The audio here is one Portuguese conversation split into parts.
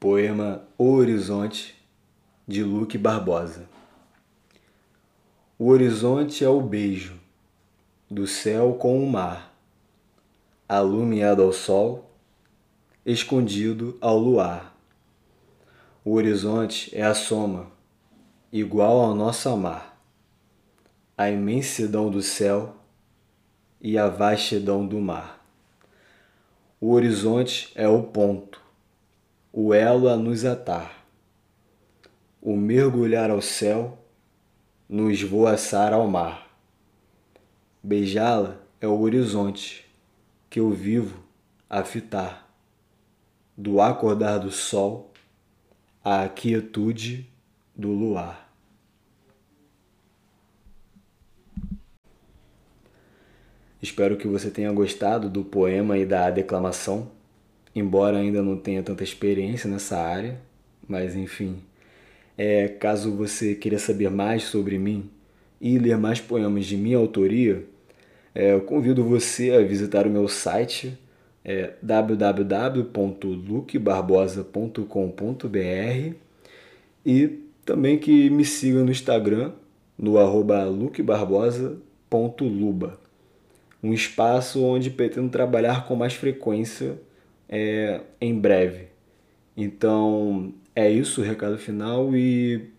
poema O Horizonte, de Luque Barbosa. O horizonte é o beijo do céu com o mar, alumiado ao sol, escondido ao luar. O horizonte é a soma, igual ao nosso amar, a imensidão do céu e a vastidão do mar. O horizonte é o ponto, o elo a nos atar, o mergulhar ao céu, no esvoaçar ao mar. Beijá-la é o horizonte que eu vivo a fitar, do acordar do sol à quietude do luar. Espero que você tenha gostado do poema e da declamação embora ainda não tenha tanta experiência nessa área, mas enfim. É, caso você queira saber mais sobre mim e ler mais poemas de minha autoria, é, eu convido você a visitar o meu site é, e também que me siga no Instagram no arroba luquebarbosa.luba, um espaço onde pretendo trabalhar com mais frequência é, em breve. Então é isso o recado final e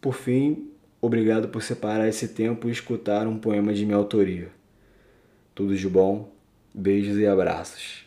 por fim, obrigado por separar esse tempo e escutar um poema de minha autoria. Tudo de bom, beijos e abraços.